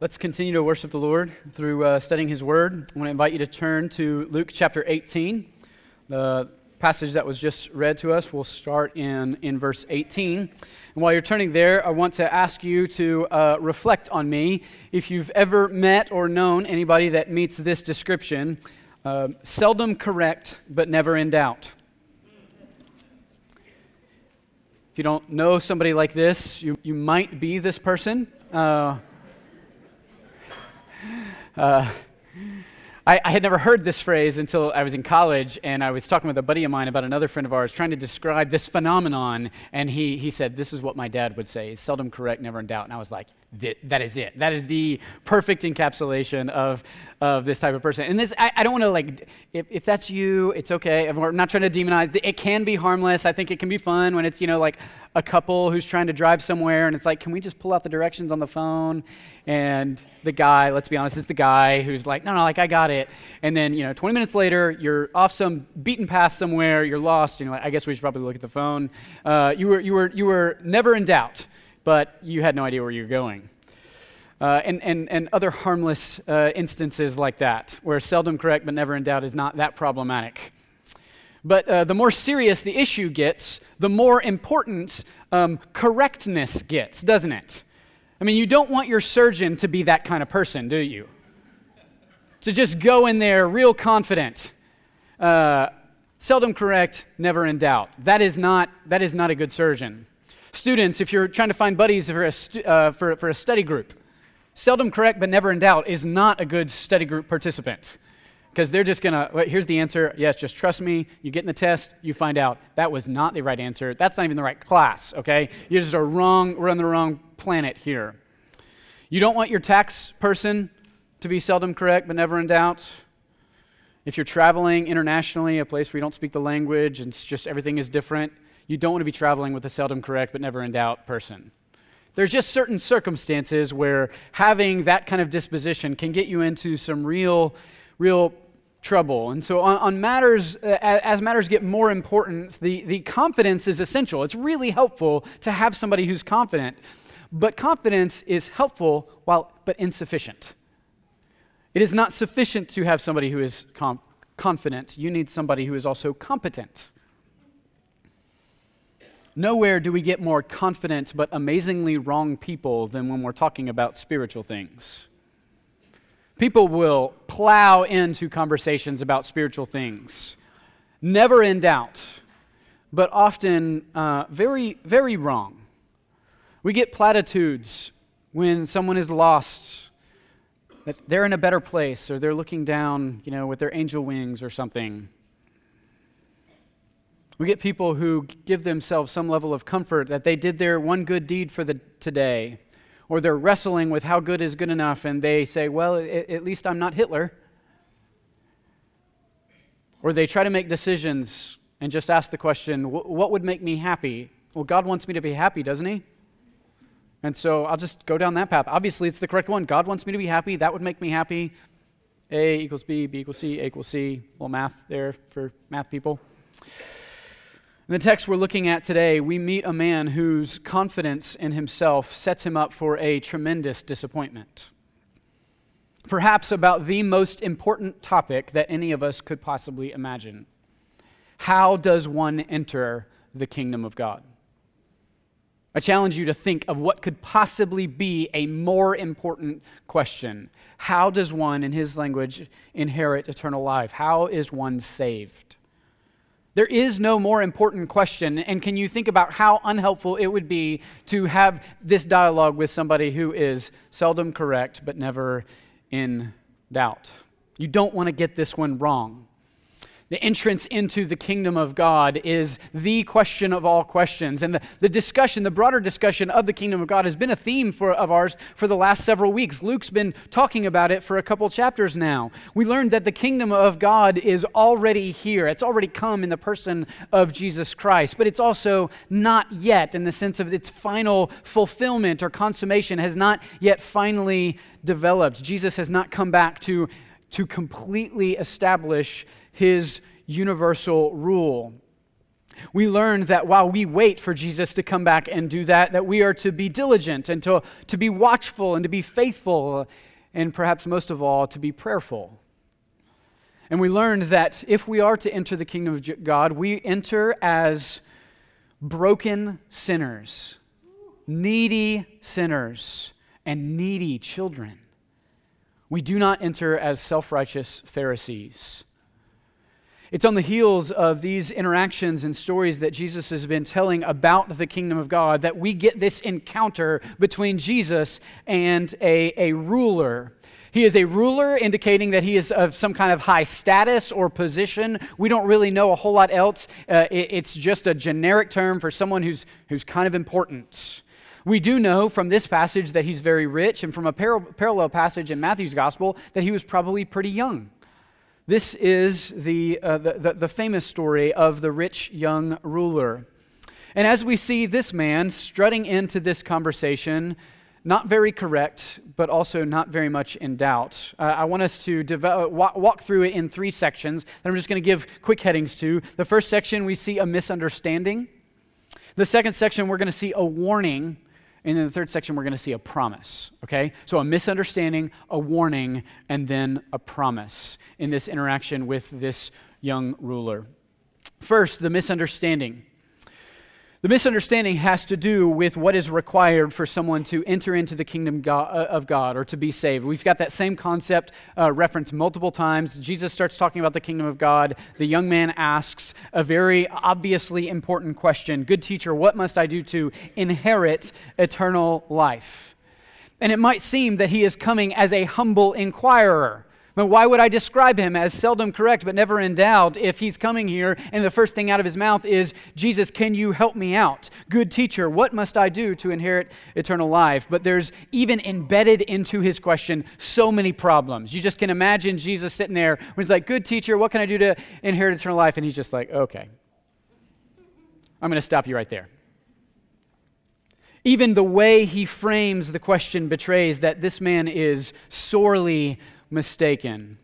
Let's continue to worship the Lord through uh, studying His Word. I want to invite you to turn to Luke chapter 18. The passage that was just read to us will start in, in verse 18. And while you're turning there, I want to ask you to uh, reflect on me. If you've ever met or known anybody that meets this description, uh, seldom correct, but never in doubt. If you don't know somebody like this, you, you might be this person. Uh, uh, I, I, had never heard this phrase until I was in college, and I was talking with a buddy of mine about another friend of ours trying to describe this phenomenon. And he, he said, This is what my dad would say He's seldom correct, never in doubt. And I was like, that is it. That is the perfect encapsulation of, of this type of person. And this, I, I don't want to like, if, if that's you, it's okay. We're not trying to demonize. It can be harmless. I think it can be fun when it's, you know, like a couple who's trying to drive somewhere and it's like, can we just pull out the directions on the phone? And the guy, let's be honest, is the guy who's like, no, no, like I got it. And then, you know, 20 minutes later, you're off some beaten path somewhere, you're lost, and you're like, I guess we should probably look at the phone. Uh, you, were, you, were, you were never in doubt but you had no idea where you were going. Uh, and, and, and other harmless uh, instances like that, where seldom correct but never in doubt is not that problematic. But uh, the more serious the issue gets, the more important um, correctness gets, doesn't it? I mean, you don't want your surgeon to be that kind of person, do you? To just go in there real confident. Uh, seldom correct, never in doubt. That is not, that is not a good surgeon. Students, if you're trying to find buddies for a, stu- uh, for, for a study group, seldom correct but never in doubt is not a good study group participant. Because they're just gonna well, here's the answer. Yes just trust me. You get in the test you find out. That was not the right answer. That's not even the right class okay? You're just a wrong we're on the wrong planet here. You don't want your tax person to be seldom correct but never in doubt. If you're traveling internationally a place where you don't speak the language and just everything is different you don't want to be traveling with a seldom correct but never in doubt person. There's just certain circumstances where having that kind of disposition can get you into some real, real trouble. And so, on, on matters, uh, as matters get more important, the, the confidence is essential. It's really helpful to have somebody who's confident, but confidence is helpful while, but insufficient. It is not sufficient to have somebody who is com- confident. You need somebody who is also competent. Nowhere do we get more confident but amazingly wrong people than when we're talking about spiritual things. People will plow into conversations about spiritual things, never in doubt, but often uh, very, very wrong. We get platitudes when someone is lost, that they're in a better place, or they're looking down, you know, with their angel wings or something. We get people who give themselves some level of comfort that they did their one good deed for the today, or they're wrestling with how good is good enough, and they say, Well, at least I'm not Hitler. Or they try to make decisions and just ask the question, What would make me happy? Well, God wants me to be happy, doesn't He? And so I'll just go down that path. Obviously, it's the correct one. God wants me to be happy. That would make me happy. A equals B, B equals C, A equals C. Little math there for math people. In the text we're looking at today, we meet a man whose confidence in himself sets him up for a tremendous disappointment. Perhaps about the most important topic that any of us could possibly imagine. How does one enter the kingdom of God? I challenge you to think of what could possibly be a more important question. How does one, in his language, inherit eternal life? How is one saved? There is no more important question. And can you think about how unhelpful it would be to have this dialogue with somebody who is seldom correct but never in doubt? You don't want to get this one wrong. The entrance into the kingdom of God is the question of all questions. And the, the discussion, the broader discussion of the kingdom of God, has been a theme for, of ours for the last several weeks. Luke's been talking about it for a couple chapters now. We learned that the kingdom of God is already here, it's already come in the person of Jesus Christ, but it's also not yet in the sense of its final fulfillment or consummation has not yet finally developed. Jesus has not come back to, to completely establish his universal rule. We learn that while we wait for Jesus to come back and do that, that we are to be diligent and to, to be watchful and to be faithful, and perhaps most of all, to be prayerful. And we learned that if we are to enter the kingdom of God, we enter as broken sinners, needy sinners, and needy children. We do not enter as self righteous Pharisees. It's on the heels of these interactions and stories that Jesus has been telling about the kingdom of God that we get this encounter between Jesus and a, a ruler. He is a ruler, indicating that he is of some kind of high status or position. We don't really know a whole lot else. Uh, it, it's just a generic term for someone who's, who's kind of important. We do know from this passage that he's very rich, and from a par- parallel passage in Matthew's gospel that he was probably pretty young. This is the, uh, the, the, the famous story of the rich young ruler. And as we see this man strutting into this conversation, not very correct, but also not very much in doubt. Uh, I want us to develop, walk, walk, through it in three sections that I'm just going to give quick headings to. The first section, we see a misunderstanding. The second section, we're going to see a warning. And in the third section, we're going to see a promise. Okay? So a misunderstanding, a warning, and then a promise in this interaction with this young ruler. First, the misunderstanding. The misunderstanding has to do with what is required for someone to enter into the kingdom uh, of God or to be saved. We've got that same concept uh, referenced multiple times. Jesus starts talking about the kingdom of God. The young man asks a very obviously important question Good teacher, what must I do to inherit eternal life? And it might seem that he is coming as a humble inquirer. But why would I describe him as seldom correct but never in doubt if he's coming here and the first thing out of his mouth is, Jesus, can you help me out? Good teacher, what must I do to inherit eternal life? But there's even embedded into his question so many problems. You just can imagine Jesus sitting there when he's like, Good teacher, what can I do to inherit eternal life? And he's just like, Okay, I'm going to stop you right there. Even the way he frames the question betrays that this man is sorely mistaken.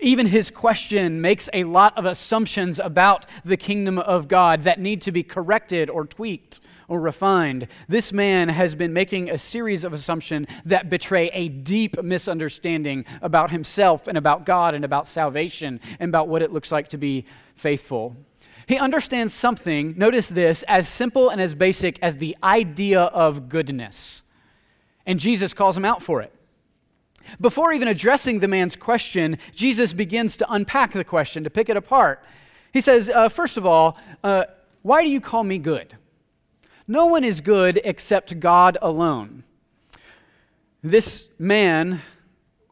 Even his question makes a lot of assumptions about the kingdom of God that need to be corrected or tweaked or refined. This man has been making a series of assumptions that betray a deep misunderstanding about himself and about God and about salvation and about what it looks like to be faithful. He understands something, notice this, as simple and as basic as the idea of goodness. And Jesus calls him out for it. Before even addressing the man's question, Jesus begins to unpack the question, to pick it apart. He says, uh, First of all, uh, why do you call me good? No one is good except God alone. This man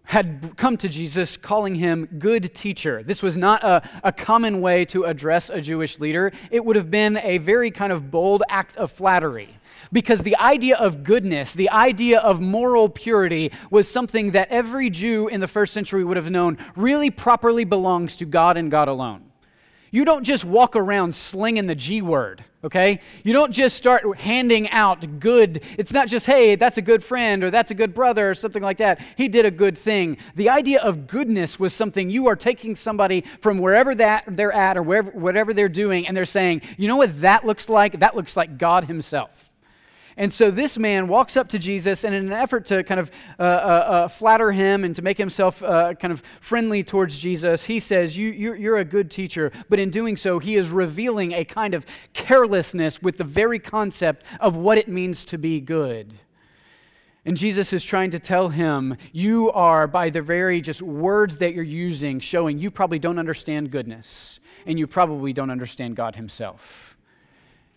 had come to Jesus calling him good teacher. This was not a, a common way to address a Jewish leader. It would have been a very kind of bold act of flattery because the idea of goodness, the idea of moral purity, was something that every Jew in the first century would have known really properly belongs to God and God alone. You don't just walk around slinging the G word, okay? You don't just start handing out good. It's not just, hey, that's a good friend or that's a good brother or something like that. He did a good thing. The idea of goodness was something you are taking somebody from wherever that they're at or wherever, whatever they're doing, and they're saying, you know what that looks like? That looks like God Himself. And so this man walks up to Jesus, and in an effort to kind of uh, uh, uh, flatter him and to make himself uh, kind of friendly towards Jesus, he says, you, you're, you're a good teacher. But in doing so, he is revealing a kind of carelessness with the very concept of what it means to be good. And Jesus is trying to tell him, you are, by the very just words that you're using, showing you probably don't understand goodness, and you probably don't understand God Himself.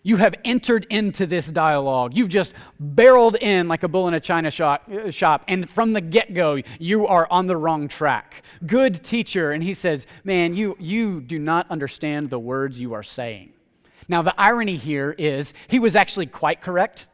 You have entered into this dialogue. You've just barreled in like a bull in a china shop, and from the get go, you are on the wrong track. Good teacher. And he says, Man, you, you do not understand the words you are saying. Now, the irony here is he was actually quite correct.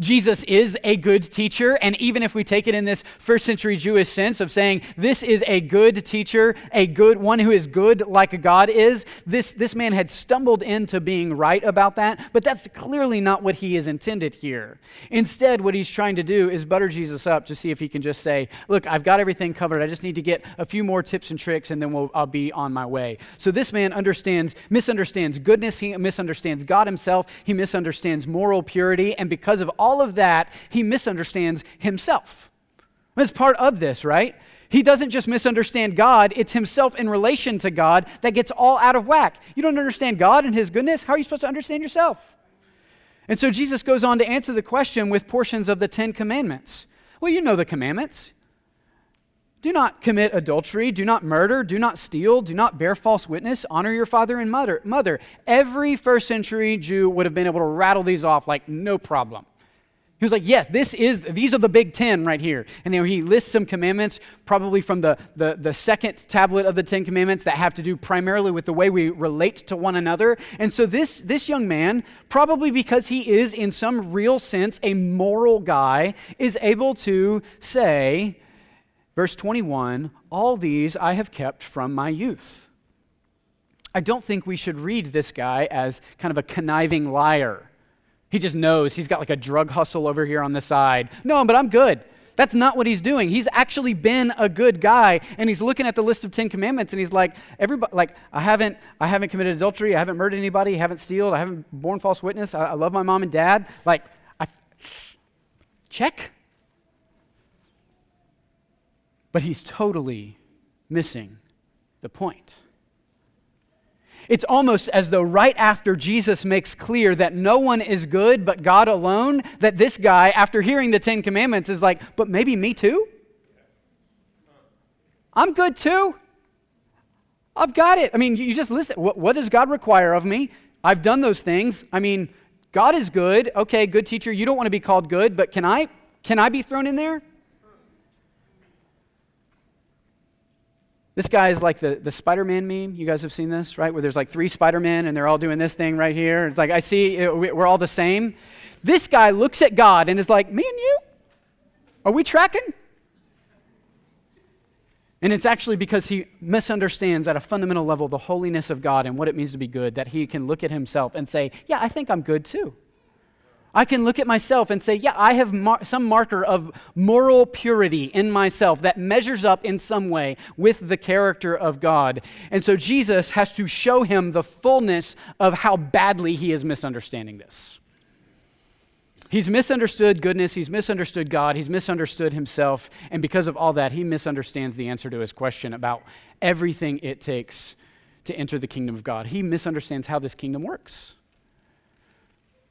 Jesus is a good teacher, and even if we take it in this first century Jewish sense of saying this is a good teacher, a good one who is good like God is, this, this man had stumbled into being right about that, but that's clearly not what he is intended here. Instead, what he's trying to do is butter Jesus up to see if he can just say, Look, I've got everything covered. I just need to get a few more tips and tricks, and then we'll, I'll be on my way. So this man understands, misunderstands goodness, he misunderstands God himself, he misunderstands moral purity, and because of all all of that, he misunderstands himself. That's part of this, right? He doesn't just misunderstand God, it's himself in relation to God that gets all out of whack. You don't understand God and his goodness, how are you supposed to understand yourself? And so Jesus goes on to answer the question with portions of the Ten Commandments. Well, you know the commandments. Do not commit adultery, do not murder, do not steal, do not bear false witness, honor your father and mother. mother. Every first century Jew would have been able to rattle these off like no problem. He was like, yes, this is, these are the big 10 right here. And then he lists some commandments, probably from the, the, the second tablet of the Ten Commandments, that have to do primarily with the way we relate to one another. And so this, this young man, probably because he is in some real sense a moral guy, is able to say, verse 21, all these I have kept from my youth. I don't think we should read this guy as kind of a conniving liar he just knows he's got like a drug hustle over here on the side. No, but I'm good. That's not what he's doing. He's actually been a good guy, and he's looking at the list of Ten Commandments, and he's like, everybody, like, I haven't, I haven't committed adultery, I haven't murdered anybody, I haven't stealed, I haven't borne false witness, I, I love my mom and dad. Like, I, check. But he's totally missing the point. It's almost as though right after Jesus makes clear that no one is good but God alone, that this guy, after hearing the Ten Commandments, is like, but maybe me too? I'm good too. I've got it. I mean, you just listen. What, what, does God require of me? I've done those things. I mean, God is good. Okay, good teacher. You don't want to be called good, but can I can I be thrown in there? This guy is like the, the Spider Man meme. You guys have seen this, right? Where there's like three Spider Men and they're all doing this thing right here. It's like, I see, we're all the same. This guy looks at God and is like, Me and you? Are we tracking? And it's actually because he misunderstands at a fundamental level the holiness of God and what it means to be good that he can look at himself and say, Yeah, I think I'm good too. I can look at myself and say, yeah, I have mar- some marker of moral purity in myself that measures up in some way with the character of God. And so Jesus has to show him the fullness of how badly he is misunderstanding this. He's misunderstood goodness, he's misunderstood God, he's misunderstood himself, and because of all that, he misunderstands the answer to his question about everything it takes to enter the kingdom of God. He misunderstands how this kingdom works.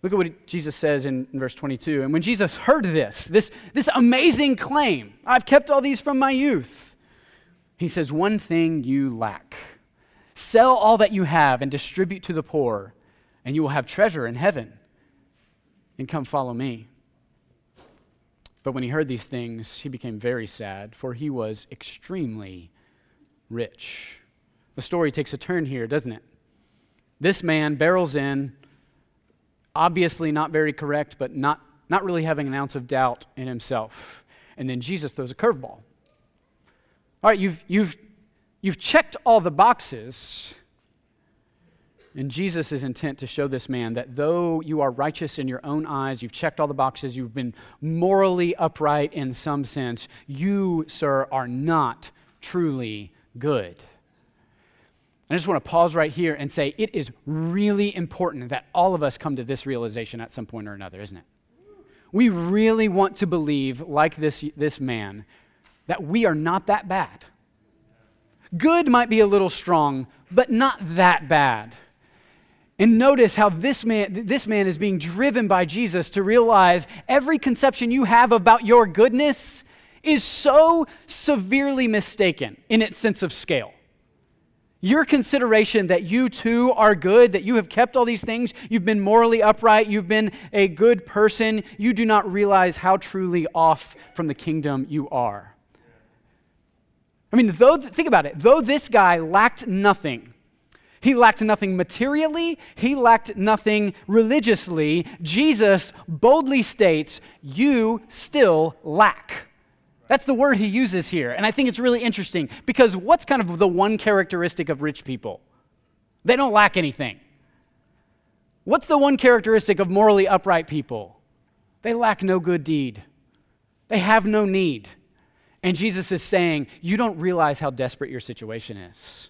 Look at what Jesus says in, in, verse 22. And when Jesus heard this, this, this amazing claim, I've kept all these from my youth, he says, One thing you lack. Sell all that you have and distribute to the poor, and you will have treasure in heaven. And come follow me. But when he heard these things, he became very sad, for he was extremely rich. The story takes a turn here, doesn't it? This man barrels in obviously not very correct, but not, not really having an ounce of doubt in himself. And then Jesus throws a curveball. All right, you've, you've, you've checked all the boxes. And Jesus is intent to show this man that though you are righteous in your own eyes, you've checked all the boxes, you've been morally upright in some sense, you, sir, are not truly good. I just want to pause right here and say it is really important that all of us come to this realization at some point or another, isn't it? We really want to believe, like this, this man, that we are not that bad. Good might be a little strong, but not that bad. And notice how this man, this man is being driven by Jesus to realize every conception you have about your goodness is so severely mistaken in its sense of scale. Your consideration that you too are good, that you have kept all these things, you've been morally upright, you've been a good person, you do not realize how truly off from the kingdom you are. I mean, though, think about it, though this guy lacked nothing, He lacked nothing materially, he lacked nothing religiously. Jesus boldly states, You still lack. That's the word he uses here. And I think it's really interesting because what's kind of the one characteristic of rich people? They don't lack anything. What's the one characteristic of morally upright people? They lack no good deed, they have no need. And Jesus is saying, You don't realize how desperate your situation is.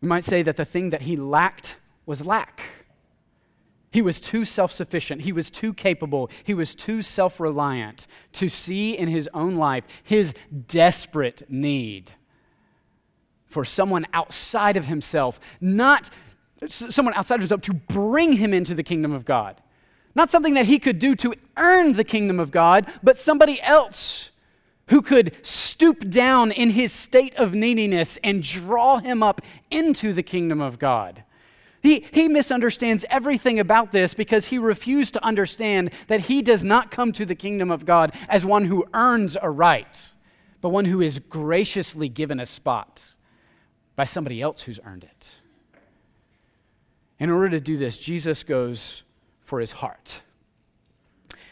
We might say that the thing that he lacked was lack. He was too self sufficient. He was too capable. He was too self reliant to see in his own life his desperate need for someone outside of himself, not someone outside of himself to bring him into the kingdom of God. Not something that he could do to earn the kingdom of God, but somebody else who could stoop down in his state of neediness and draw him up into the kingdom of God. He, he misunderstands everything about this because he refused to understand that he does not come to the kingdom of God as one who earns a right, but one who is graciously given a spot by somebody else who's earned it. In order to do this, Jesus goes for his heart.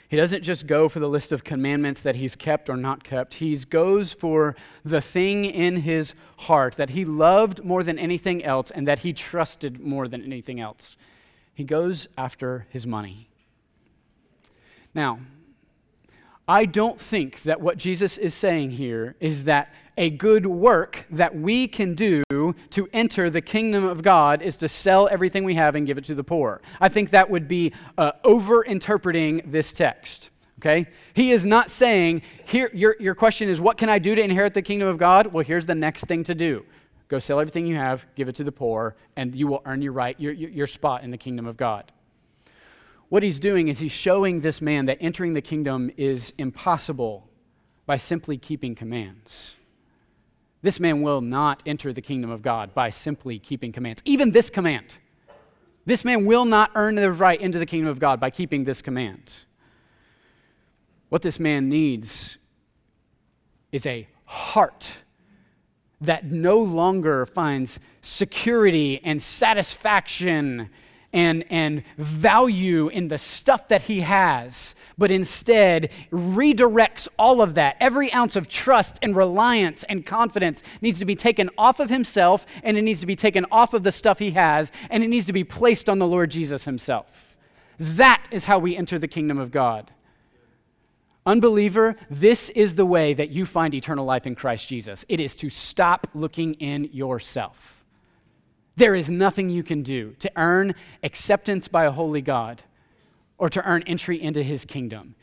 He doesn't just go for the list of commandments that he's kept or not kept. He goes for the thing in his heart that he loved more than anything else and that he trusted more than anything else. He goes after his money. Now, I don't think that what Jesus is saying here is that a good work that we can do to enter the kingdom of God is to sell everything we have and give it to the poor. I think that would be uh, over interpreting this text. Okay? He is not saying, here, your, your question is, what can I do to inherit the kingdom of God? Well, here's the next thing to do go sell everything you have, give it to the poor, and you will earn your right, your, your spot in the kingdom of God. What he's doing is he's showing this man that entering the kingdom is impossible by simply keeping commands. This man will not enter the kingdom of God by simply keeping commands, even this command. This man will not earn the right into the kingdom of God by keeping this command. What this man needs is a heart that no longer finds security and satisfaction and, and value in the stuff that he has, but instead redirects all of that. Every ounce of trust and reliance and confidence needs to be taken off of himself, and it needs to be taken off of the stuff he has, and it needs to be placed on the Lord Jesus himself. That is how we enter the kingdom of God. Unbeliever, this is the way that you find eternal life in Christ Jesus. It is to stop looking in yourself. There is nothing you can do to earn acceptance by a holy God or to earn entry into his kingdom.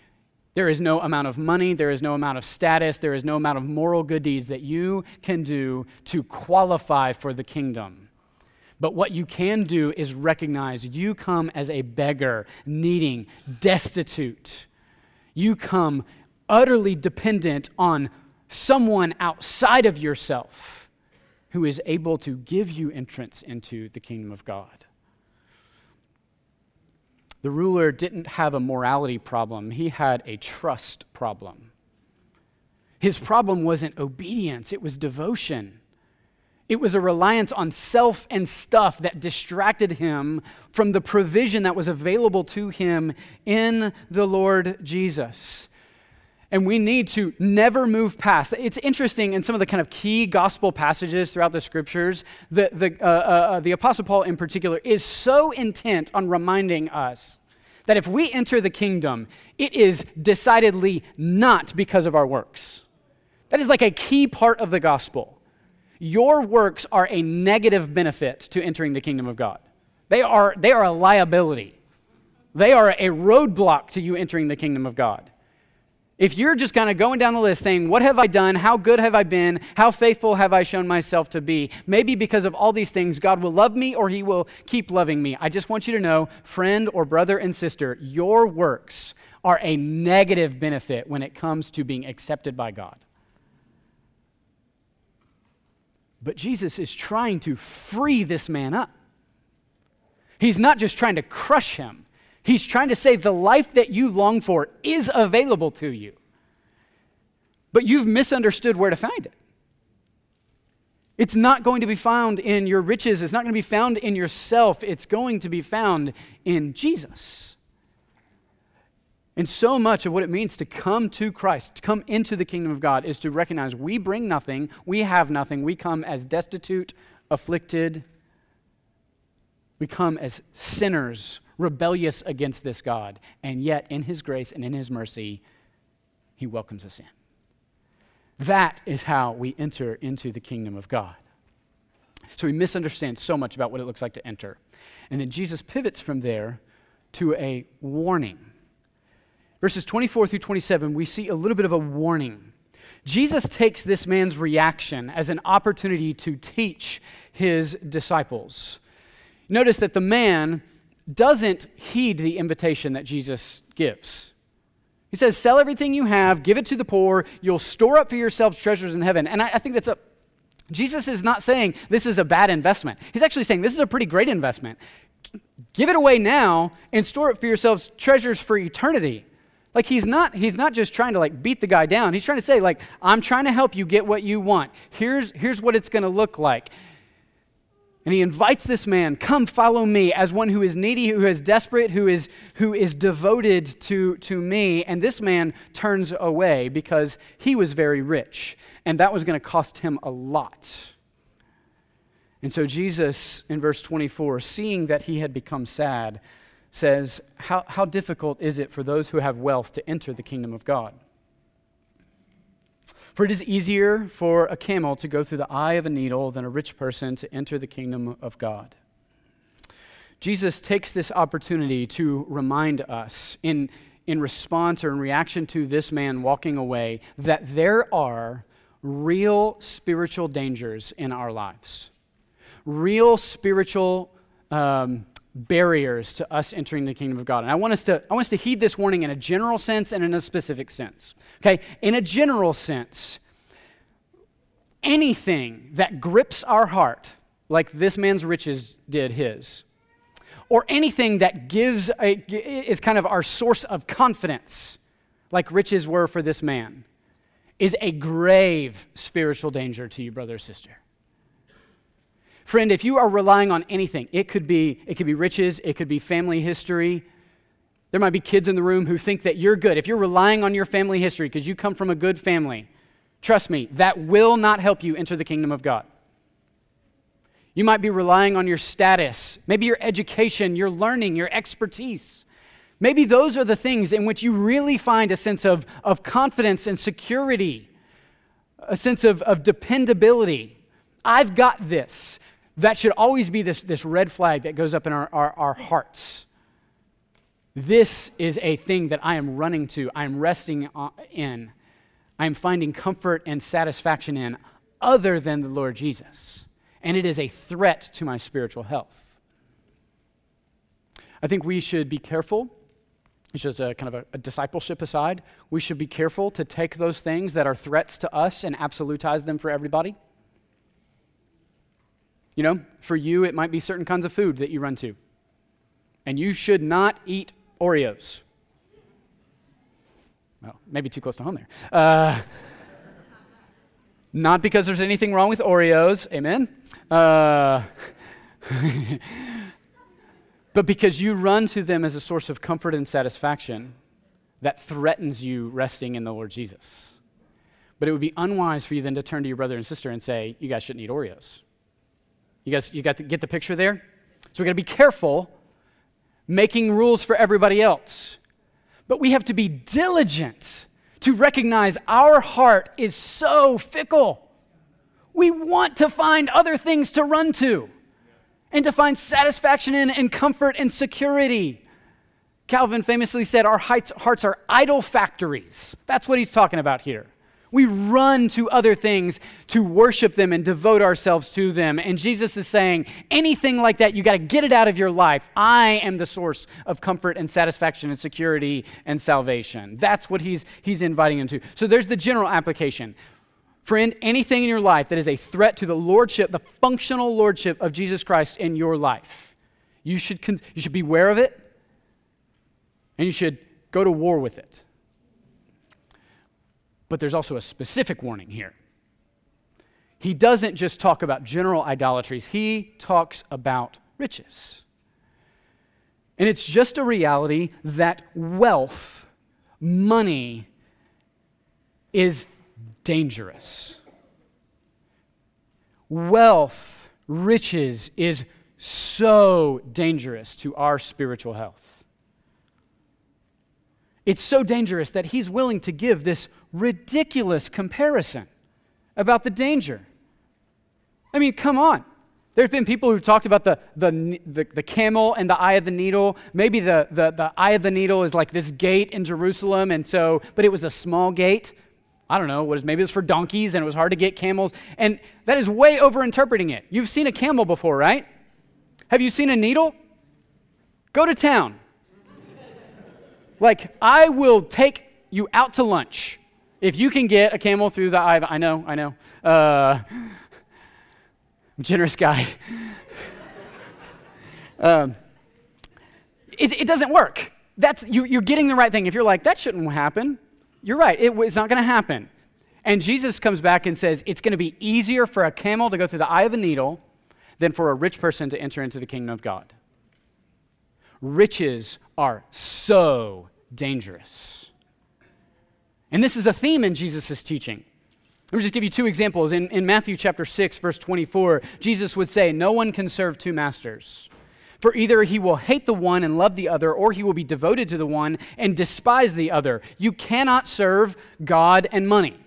There is no amount of money, there is no amount of status, there is no amount of moral good deeds that you can do to qualify for the kingdom. But what you can do is recognize you come as a beggar, needing, destitute. You come utterly dependent on someone outside of yourself who is able to give you entrance into the kingdom of God. The ruler didn't have a morality problem, he had a trust problem. His problem wasn't obedience, it was devotion. It was a reliance on self and stuff that distracted him from the provision that was available to him in the Lord Jesus and we need to never move past. It's interesting in some of the kind of key gospel passages throughout the scriptures, the, the, uh, uh, uh, the Apostle Paul in particular is so intent on reminding us that if we enter the kingdom, it is decidedly not because of our works. That is like a key part of the gospel. Your works are a negative benefit to entering the kingdom of God, they are, they are a liability, they are a roadblock to you entering the kingdom of God. If you're just kind of going down the list saying, What have I done? How good have I been? How faithful have I shown myself to be? Maybe because of all these things, God will love me or he will keep loving me. I just want you to know, friend or brother and sister, your works are a negative benefit when it comes to being accepted by God. But Jesus is trying to free this man up. He's not just trying to crush him, He's trying to say the life that you long for is available to you, but you've misunderstood where to find it. It's not going to be found in your riches. It's not going to be found in yourself. It's going to be found in Jesus. And so much of what it means to come to Christ, to come into the kingdom of God, is to recognize we bring nothing, we have nothing, we come as destitute, afflicted, we come as sinners, rebellious against this God. And yet, in His grace and in His mercy, He welcomes us in. That is how we enter into the kingdom of God. So we misunderstand so much about what it looks like to enter. And then Jesus pivots from there to a warning. Verses 24 through 27, we see a little bit of a warning. Jesus takes this man's reaction as an opportunity to teach his disciples. Notice that the man doesn't heed the invitation that Jesus gives. He says, Sell everything you have, give it to the poor, you'll store up for yourselves treasures in heaven. And I, I think that's a, Jesus is not saying this is a bad investment. He's actually saying this is a pretty great investment. Give it away now and store it for yourselves treasures for eternity. Like he's not he's not just trying to like beat the guy down. He's trying to say like I'm trying to help you get what you want. Here's here's what it's going to look like. And he invites this man, come follow me as one who is needy, who is desperate, who is, who is devoted to, to me. And this man turns away because he was very rich, and that was going to cost him a lot. And so Jesus, in verse 24, seeing that he had become sad, says, How, how difficult is it for those who have wealth to enter the kingdom of God? For it is easier for a camel to go through the eye of a needle than a rich person to enter the kingdom of God. Jesus takes this opportunity to remind us, in, in response or in reaction to this man walking away, that there are real spiritual dangers in our lives, real spiritual um, barriers to us entering the kingdom of God. And I want us to I want us to heed this warning in a general sense and in a specific sense. Okay? In a general sense, anything that grips our heart like this man's riches did his or anything that gives a, is kind of our source of confidence like riches were for this man is a grave spiritual danger to you brother or sister Friend, if you are relying on anything, it could be it could be riches, it could be family history. There might be kids in the room who think that you're good. If you're relying on your family history because you come from a good family, trust me, that will not help you enter the kingdom of God. You might be relying on your status, maybe your education, your learning, your expertise. Maybe those are the things in which you really find a sense of, of confidence and security, a sense of, of dependability. I've got this that should always be this, this red flag that goes up in our, our, our hearts. This is a thing that I am running to, I am resting uh, in, I am finding comfort and satisfaction in other than the Lord Jesus. And it is a threat to my spiritual health. I think we should be careful. It's just a kind of a, a discipleship aside. We should be careful to take those things that are threats to us and absolutize them for everybody. You know, for you, it might be certain kinds of food that you run to. And you should not eat Oreos. Well, maybe too close to home there. Uh, not because there's anything wrong with Oreos, amen? Uh, but because you run to them as a source of comfort and satisfaction that threatens you resting in the Lord Jesus. But it would be unwise for you then to turn to your brother and sister and say, You guys shouldn't eat Oreos. You guys, you got to get the picture there? So we got to be careful making rules for everybody else. But we have to be diligent to recognize our heart is so fickle. We want to find other things to run to and to find satisfaction in and comfort and security. Calvin famously said, Our hearts are idol factories. That's what he's talking about here. We run to other things to worship them and devote ourselves to them. And Jesus is saying, anything like that, you got to get it out of your life. I am the source of comfort and satisfaction and security and salvation. That's what he's, he's inviting them to. So there's the general application. Friend, anything in your life that is a threat to the lordship, the functional lordship of Jesus Christ in your life, you should, con- you should beware of it and you should go to war with it. But there's also a specific warning here. he doesn't just talk about general idolatries, he talks about riches. And it's just a reality that wealth, money, is dangerous. Wealth, riches is so dangerous to our spiritual health. It's so dangerous that he's willing to give this ridiculous comparison about the danger. I mean, come on. There's been people who've talked about the, the, the, the, camel and the eye of the needle. Maybe the, the, the eye of the needle is like this gate in Jerusalem, and so, but it was a small gate. I don't know, what is maybe it was for donkeys and it was hard to get camels. And that is way over interpreting it. You've seen a camel before, right? Have you seen a needle? Go to town. like, I will take you out to lunch if you can get a camel through the eye of, I know, I know. Uh, generous guy. um, it, it, doesn't work. That's, you, you're getting the right thing. If you're like, that shouldn't happen, you're right. It, it's not going to happen. And Jesus comes back and says, it's going to be easier for a camel to go through the eye of a needle than for a rich person to enter into the kingdom of God. Riches are so dangerous. And this is a theme in Jesus' teaching. Let me just give you two examples. In, in Matthew chapter 6, verse 24, Jesus would say, No one can serve two masters. For either he will hate the one and love the other, or he will be devoted to the one and despise the other. You cannot serve God and money.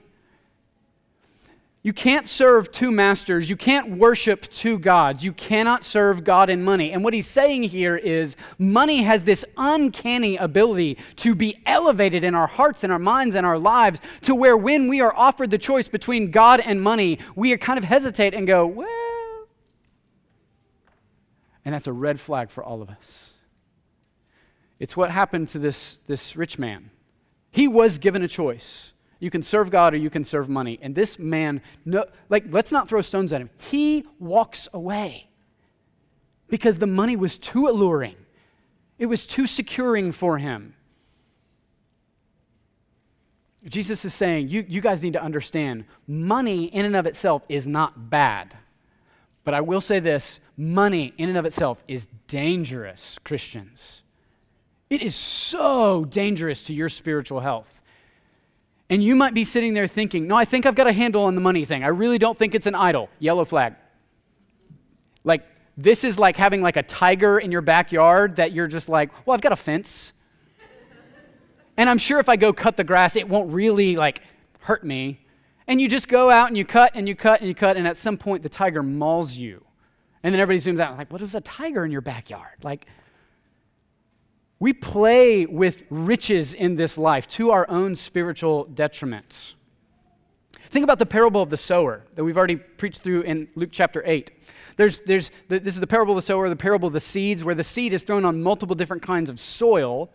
You can't serve two masters. You can't worship two gods. You cannot serve God and money. And what he's saying here is money has this uncanny ability to be elevated in our hearts and our minds and our lives to where when we are offered the choice between God and money, we kind of hesitate and go, well. And that's a red flag for all of us. It's what happened to this, this rich man. He was given a choice. You can serve God or you can serve money. And this man, no, like, let's not throw stones at him. He walks away because the money was too alluring, it was too securing for him. Jesus is saying, you, you guys need to understand money in and of itself is not bad. But I will say this money in and of itself is dangerous, Christians. It is so dangerous to your spiritual health. And you might be sitting there thinking, no, I think I've got a handle on the money thing. I really don't think it's an idol. Yellow flag. Like, this is like having like a tiger in your backyard that you're just like, well, I've got a fence. and I'm sure if I go cut the grass, it won't really like hurt me. And you just go out and you cut and you cut and you cut, and at some point the tiger mauls you. And then everybody zooms out, like, what is a tiger in your backyard? Like, we play with riches in this life to our own spiritual detriment. Think about the parable of the sower that we've already preached through in Luke chapter 8. There's, there's, this is the parable of the sower, the parable of the seeds, where the seed is thrown on multiple different kinds of soil.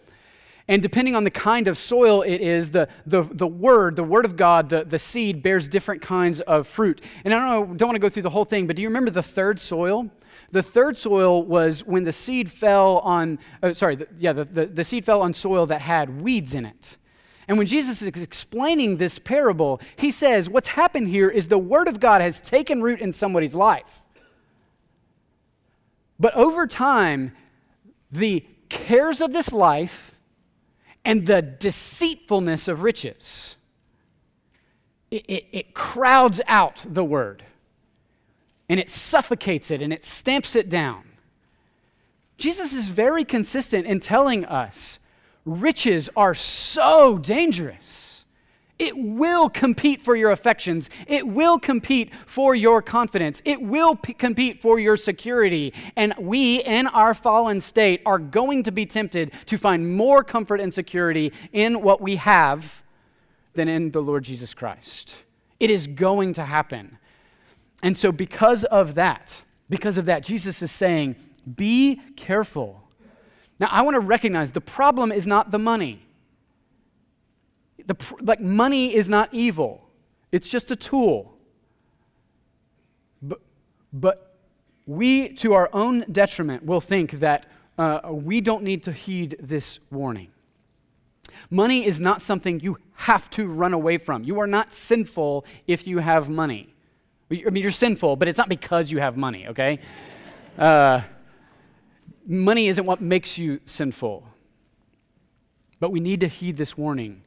And depending on the kind of soil it is, the, the, the word, the word of God, the, the seed bears different kinds of fruit. And I don't, know, don't want to go through the whole thing, but do you remember the third soil? The third soil was when the seed fell on, uh, sorry, the, yeah, the, the, the seed fell on soil that had weeds in it. And when Jesus is explaining this parable, he says, What's happened here is the Word of God has taken root in somebody's life. But over time, the cares of this life and the deceitfulness of riches, it, it, it crowds out the Word and it suffocates it and it stamps it down. Jesus is very consistent in telling us riches are so dangerous. It will compete for your affections. It will compete for your confidence. It will p- compete for your security. And we, in our fallen state, are going to be tempted to find more comfort and security in what we have than in the Lord Jesus Christ. It is going to happen. And so, because of that, because of that, Jesus is saying, be careful. Now, I want to recognize the problem is not the money. The, like, money is not evil, it's just a tool. But, but we, to our own detriment, will think that uh, we don't need to heed this warning. Money is not something you have to run away from. You are not sinful if you have money. I mean, you're sinful, but it's not because you have money, okay? Uh, money isn't what makes you sinful. But we need to heed this warning.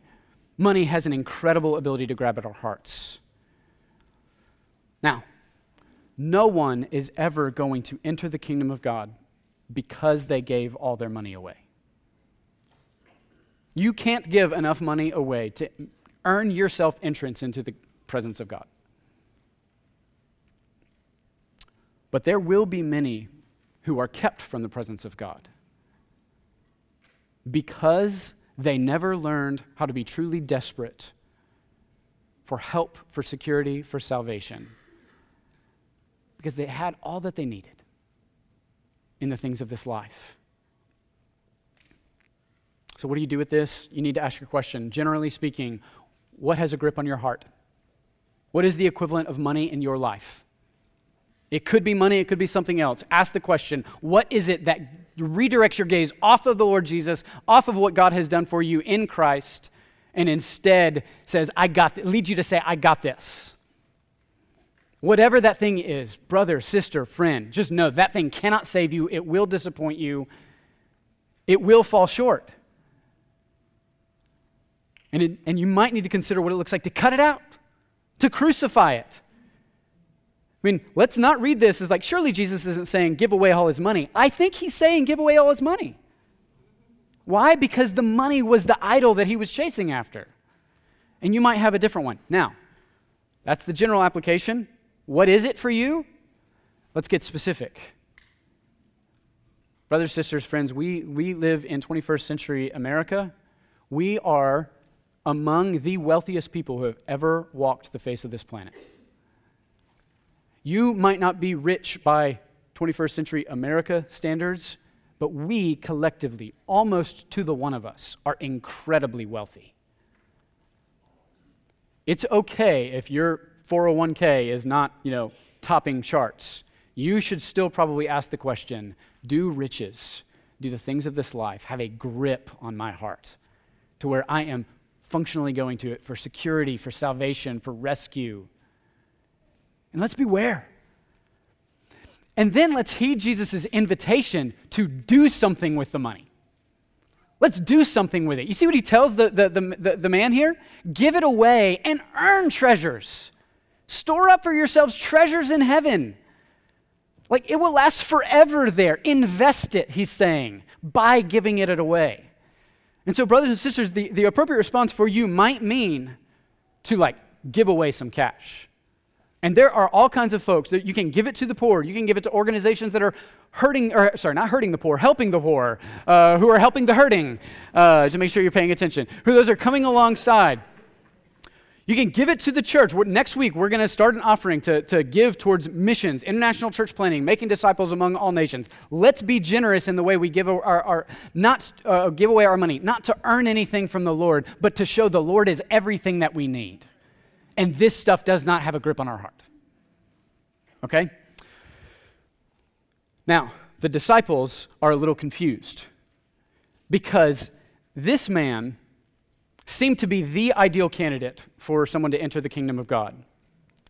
Money has an incredible ability to grab at our hearts. Now, no one is ever going to enter the kingdom of God because they gave all their money away. You can't give enough money away to earn yourself entrance into the presence of God. But there will be many who are kept from the presence of God because they never learned how to be truly desperate for help, for security, for salvation. Because they had all that they needed in the things of this life. So, what do you do with this? You need to ask your question. Generally speaking, what has a grip on your heart? What is the equivalent of money in your life? It could be money, it could be something else. Ask the question what is it that redirects your gaze off of the Lord Jesus, off of what God has done for you in Christ, and instead says, I got, th-, leads you to say, I got this. Whatever that thing is, brother, sister, friend, just know that thing cannot save you. It will disappoint you. It will fall short. And, it, and you might need to consider what it looks like to cut it out, to crucify it. I mean, let's not read this as like, surely Jesus isn't saying give away all his money. I think he's saying give away all his money. Why? Because the money was the idol that he was chasing after. And you might have a different one. Now, that's the general application. What is it for you? Let's get specific. Brothers, sisters, friends, we, we live in 21st century America. We are among the wealthiest people who have ever walked the face of this planet. You might not be rich by 21st century America standards, but we collectively, almost to the one of us, are incredibly wealthy. It's okay if your 401k is not, you know, topping charts. You should still probably ask the question do riches, do the things of this life have a grip on my heart to where I am functionally going to it for security, for salvation, for rescue? And let's beware. And then let's heed Jesus' invitation to do something with the money. Let's do something with it. You see what he tells the, the, the, the, man here? Give it away and earn treasures. Store up for yourselves treasures in heaven. Like it will last forever there. Invest it, he's saying, by giving it away. And so, brothers and sisters, the, the appropriate response for you might mean to like give away some cash. And there are all kinds of folks that you can give it to the poor. You can give it to organizations that are hurting, or sorry, not hurting the poor, helping the poor, uh, who are helping the hurting, uh, to make sure you're paying attention. Who those are coming alongside. You can give it to the church. Next week, we're going to start an offering to, to give towards missions, international church planting, making disciples among all nations. Let's be generous in the way we give our, our not uh, give away our money, not to earn anything from the Lord, but to show the Lord is everything that we need. And this stuff does not have a grip on our heart. Okay? Now, the disciples are a little confused because this man seemed to be the ideal candidate for someone to enter the kingdom of God.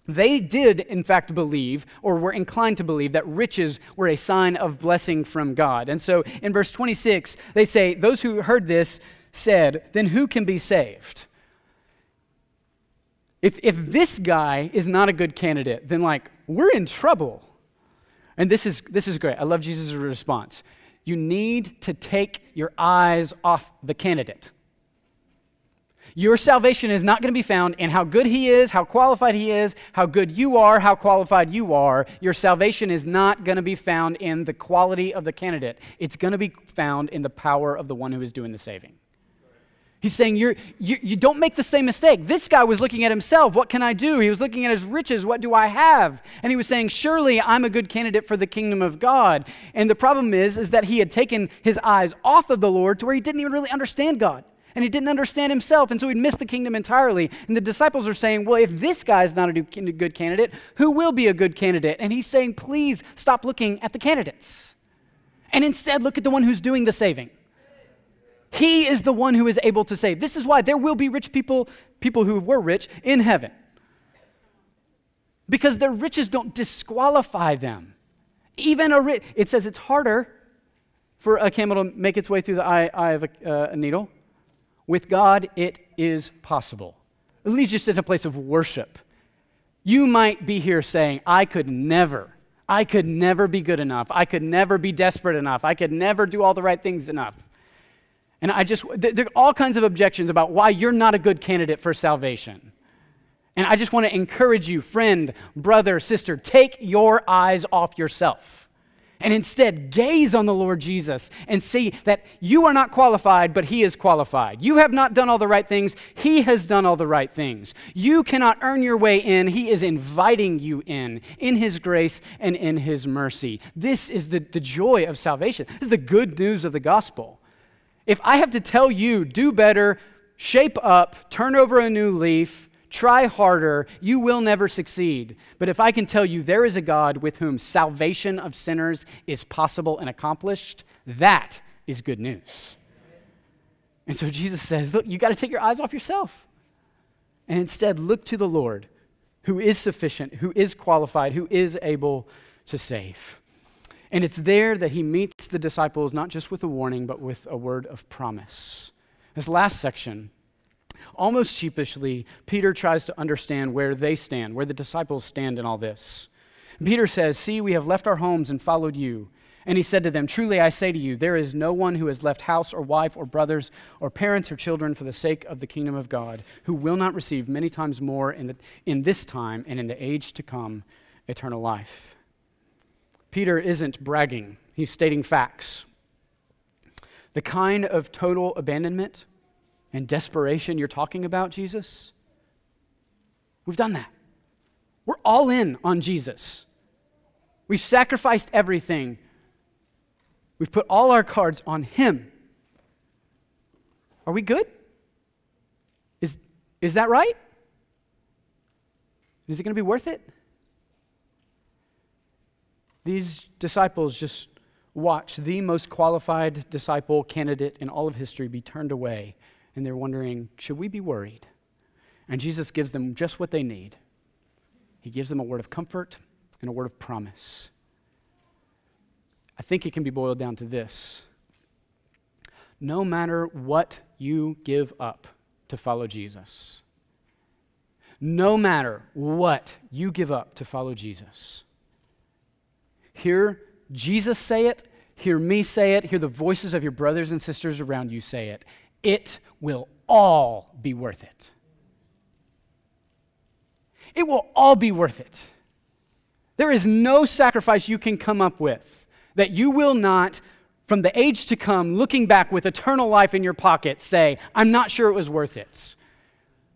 They did, in fact, believe, or were inclined to believe, that riches were a sign of blessing from God. And so in verse 26, they say, Those who heard this said, Then who can be saved? If, if this guy is not a good candidate, then like we're in trouble. And this is, this is great. I love Jesus' response. You need to take your eyes off the candidate. Your salvation is not going to be found in how good he is, how qualified he is, how good you are, how qualified you are. Your salvation is not going to be found in the quality of the candidate. It's going to be found in the power of the one who is doing the saving. He's saying, You're, you, you don't make the same mistake. This guy was looking at himself. What can I do? He was looking at his riches. What do I have? And he was saying, Surely I'm a good candidate for the kingdom of God. And the problem is, is that he had taken his eyes off of the Lord to where he didn't even really understand God. And he didn't understand himself. And so he'd missed the kingdom entirely. And the disciples are saying, Well, if this guy's not a good candidate, who will be a good candidate? And he's saying, Please stop looking at the candidates. And instead, look at the one who's doing the saving. He is the one who is able to save. This is why there will be rich people, people who were rich, in heaven. because their riches don't disqualify them. Even a rich, it says it's harder for a camel to make its way through the eye, eye of a, uh, a needle. With God, it is possible. It leads you to a place of worship. You might be here saying, I could never, I could never be good enough. I could never be desperate enough. I could never do all the right things enough. And I just, there are all kinds of objections about why you're not a good candidate for salvation. And I just want to encourage you, friend, brother, sister, take your eyes off yourself and instead gaze on the Lord Jesus and see that you are not qualified, but He is qualified. You have not done all the right things, He has done all the right things. You cannot earn your way in, He is inviting you in, in His grace and in His mercy. This is the, the joy of salvation. This is the good news of the gospel. If I have to tell you, do better, shape up, turn over a new leaf, try harder, you will never succeed. But if I can tell you there is a God with whom salvation of sinners is possible and accomplished, that is good news. And so Jesus says, Look, you got to take your eyes off yourself and instead look to the Lord who is sufficient, who is qualified, who is able to save. And it's there that he meets the disciples not just with a warning, but with a word of promise. This last section Almost sheepishly, Peter tries to understand where they stand, where the disciples stand in all this. Peter says, See, we have left our homes and followed you. And he said to them, Truly I say to you, there is no one who has left house or wife or brothers or parents or children for the sake of the kingdom of God who will not receive many times more in, the, in this time and in the age to come eternal life. Peter isn't bragging, he's stating facts. The kind of total abandonment and desperation you're talking about, Jesus? We've done that. We're all in on Jesus. We've sacrificed everything. We've put all our cards on Him. Are we good? Is, is that right? Is it going to be worth it? These disciples just watch the most qualified disciple candidate in all of history be turned away and they're wondering, should we be worried? And Jesus gives them just what they need. He gives them a word of comfort and a word of promise. I think it can be boiled down to this no matter what you give up to follow Jesus, no matter what you give up to follow Jesus, hear Jesus say it, hear me say it, hear the voices of your brothers and sisters around you say it. It will all be worth it. It will all be worth it. There is no sacrifice you can come up with that you will not, from the age to come, looking back with eternal life in your pocket, say, I'm not sure it was worth it.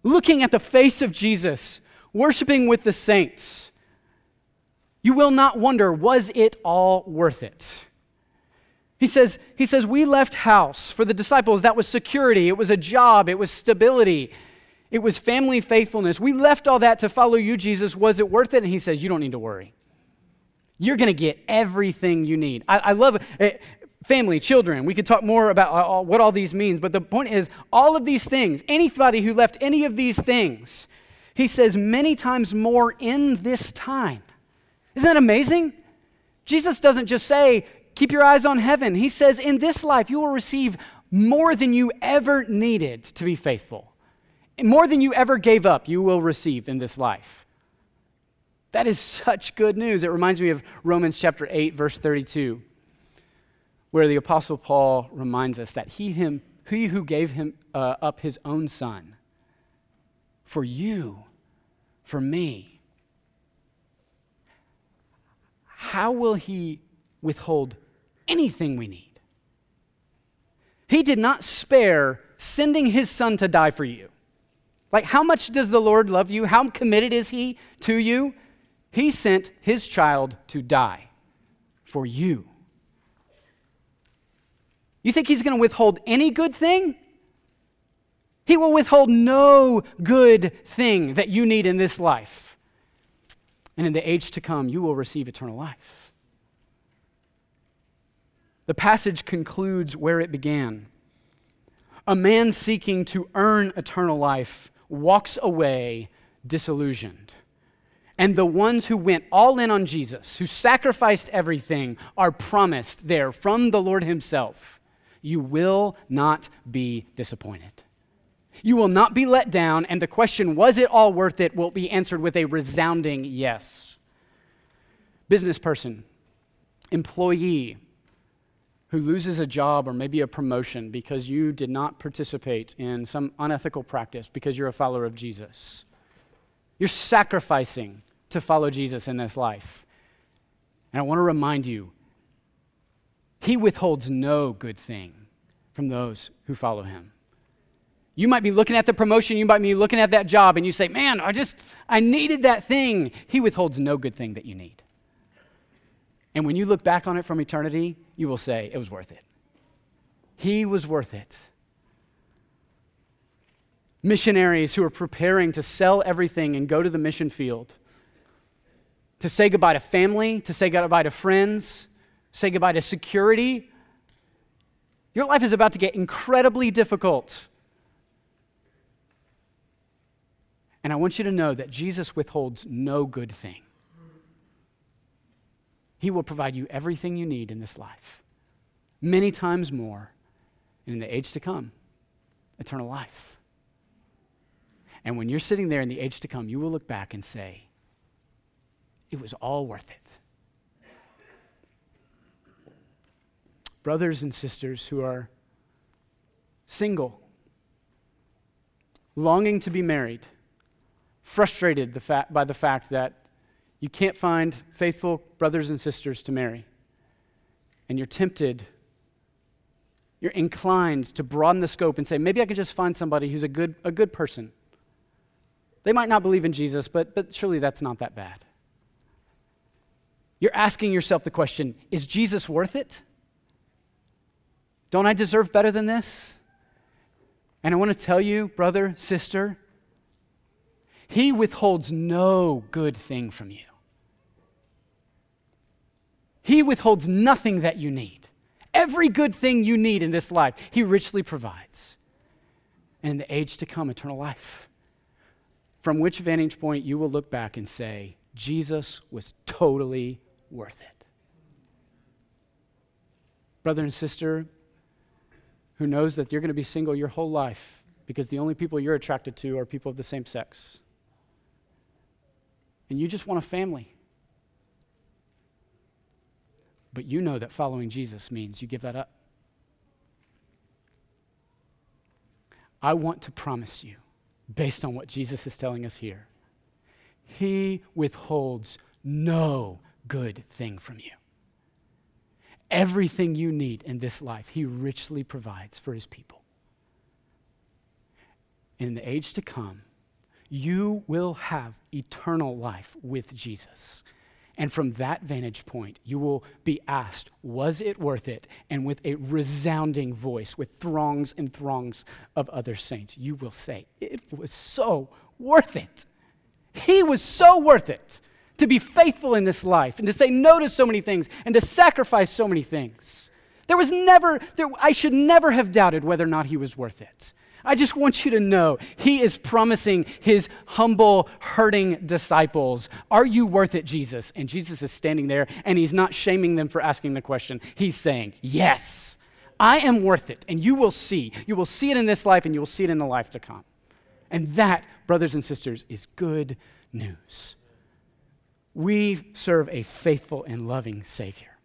Looking at the face of Jesus, worshiping with the saints, you will not wonder, was it all worth it? He says, he says, We left house. For the disciples, that was security, it was a job, it was stability, it was family faithfulness. We left all that to follow you, Jesus. Was it worth it? And he says, You don't need to worry. You're going to get everything you need. I, I love it. Family, children, we could talk more about uh, all, what all these means, but the point is, all of these things, anybody who left any of these things, he says many times more in this time. Isn't that amazing? Jesus doesn't just say, Keep your eyes on heaven. He says, In this life, you will receive more than you ever needed to be faithful. More than you ever gave up, you will receive in this life. That is such good news. It reminds me of Romans chapter 8, verse 32, where the Apostle Paul reminds us that he, him, he who gave him uh, up his own son for you, for me, how will he withhold anything we need. He did not spare sending his son to die for you. Like, how much does the Lord love you? How committed is he to you? He sent his child to die for you. You think he's going to withhold any good thing? He will withhold no good thing that you need in this life. And in the age to come, you will receive eternal life. The passage concludes where it began. A man seeking to earn eternal life walks away disillusioned. And the ones who went all in on Jesus, who sacrificed everything, are promised there from the Lord Himself you will not be disappointed. You will not be let down, and the question, was it all worth it, will be answered with a resounding yes. Business person, employee who loses a job or maybe a promotion because you did not participate in some unethical practice because you're a follower of Jesus. You're sacrificing to follow Jesus in this life. And I want to remind you, He withholds no good thing from those who follow Him. You might be looking at the promotion, you might be looking at that job, and you say, Man, I just, I needed that thing. He withholds no good thing that you need. And when you look back on it from eternity, you will say, It was worth it. He was worth it. Missionaries who are preparing to sell everything and go to the mission field, to say goodbye to family, to say goodbye to friends, say goodbye to security. Your life is about to get incredibly difficult. And I want you to know that Jesus withholds no good thing. He will provide you everything you need in this life, many times more, and in the age to come, eternal life. And when you're sitting there in the age to come, you will look back and say, it was all worth it. Brothers and sisters who are single, longing to be married, frustrated the fa- by the fact that you can't find faithful brothers and sisters to marry, and you're tempted, you're inclined to broaden the scope and say, maybe I can just find somebody who's a good, a good person. They might not believe in Jesus, but, but surely that's not that bad. You're asking yourself the question is Jesus worth it? Don't I deserve better than this? And I want to tell you, brother, sister, he withholds no good thing from you. He withholds nothing that you need. Every good thing you need in this life, He richly provides. And in the age to come, eternal life. From which vantage point you will look back and say, Jesus was totally worth it. Brother and sister, who knows that you're going to be single your whole life because the only people you're attracted to are people of the same sex and you just want a family. But you know that following Jesus means you give that up. I want to promise you, based on what Jesus is telling us here, He withholds no good thing from you. Everything you need in this life, He richly provides for His people. In the age to come, you will have eternal life with Jesus. And from that vantage point, you will be asked, Was it worth it? And with a resounding voice, with throngs and throngs of other saints, you will say, It was so worth it. He was so worth it to be faithful in this life and to say no to so many things and to sacrifice so many things. There was never, there, I should never have doubted whether or not he was worth it. I just want you to know he is promising his humble, hurting disciples, Are you worth it, Jesus? And Jesus is standing there and he's not shaming them for asking the question. He's saying, Yes, I am worth it. And you will see. You will see it in this life and you will see it in the life to come. And that, brothers and sisters, is good news. We serve a faithful and loving Savior.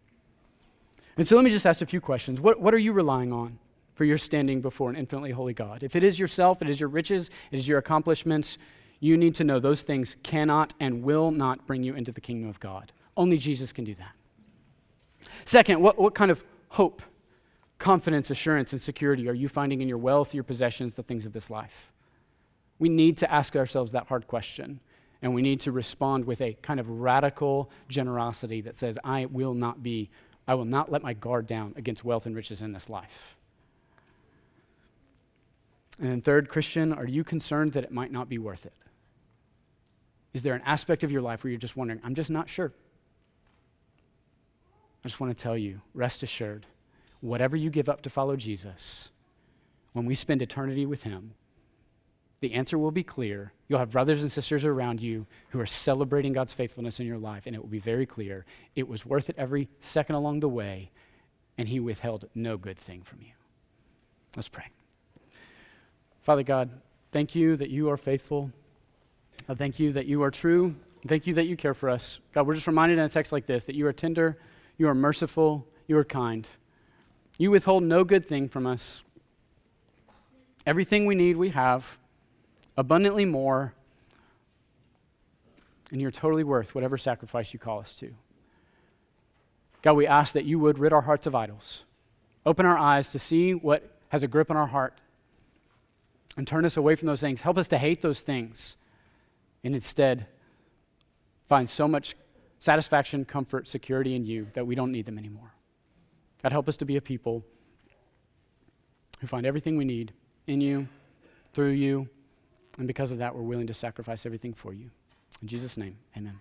And so let me just ask a few questions. What, what are you relying on? For your standing before an infinitely holy God. If it is yourself, it is your riches, it is your accomplishments, you need to know those things cannot and will not bring you into the kingdom of God. Only Jesus can do that. Second, what, what kind of hope, confidence, assurance, and security are you finding in your wealth, your possessions, the things of this life? We need to ask ourselves that hard question. And we need to respond with a kind of radical generosity that says, I will not be, I will not let my guard down against wealth and riches in this life. And then, third, Christian, are you concerned that it might not be worth it? Is there an aspect of your life where you're just wondering, I'm just not sure? I just want to tell you, rest assured, whatever you give up to follow Jesus, when we spend eternity with Him, the answer will be clear. You'll have brothers and sisters around you who are celebrating God's faithfulness in your life, and it will be very clear. It was worth it every second along the way, and He withheld no good thing from you. Let's pray. Father God, thank you that you are faithful. I thank you that you are true. Thank you that you care for us. God, we're just reminded in a text like this that you are tender, you are merciful, you are kind. You withhold no good thing from us. Everything we need, we have abundantly more, and you're totally worth whatever sacrifice you call us to. God, we ask that you would rid our hearts of idols, open our eyes to see what has a grip on our heart, and turn us away from those things. Help us to hate those things, and instead find so much satisfaction, comfort, security in you that we don't need them anymore. God, help us to be a people who find everything we need in you, through you, and because of that, we're willing to sacrifice everything for you. In Jesus' name, amen.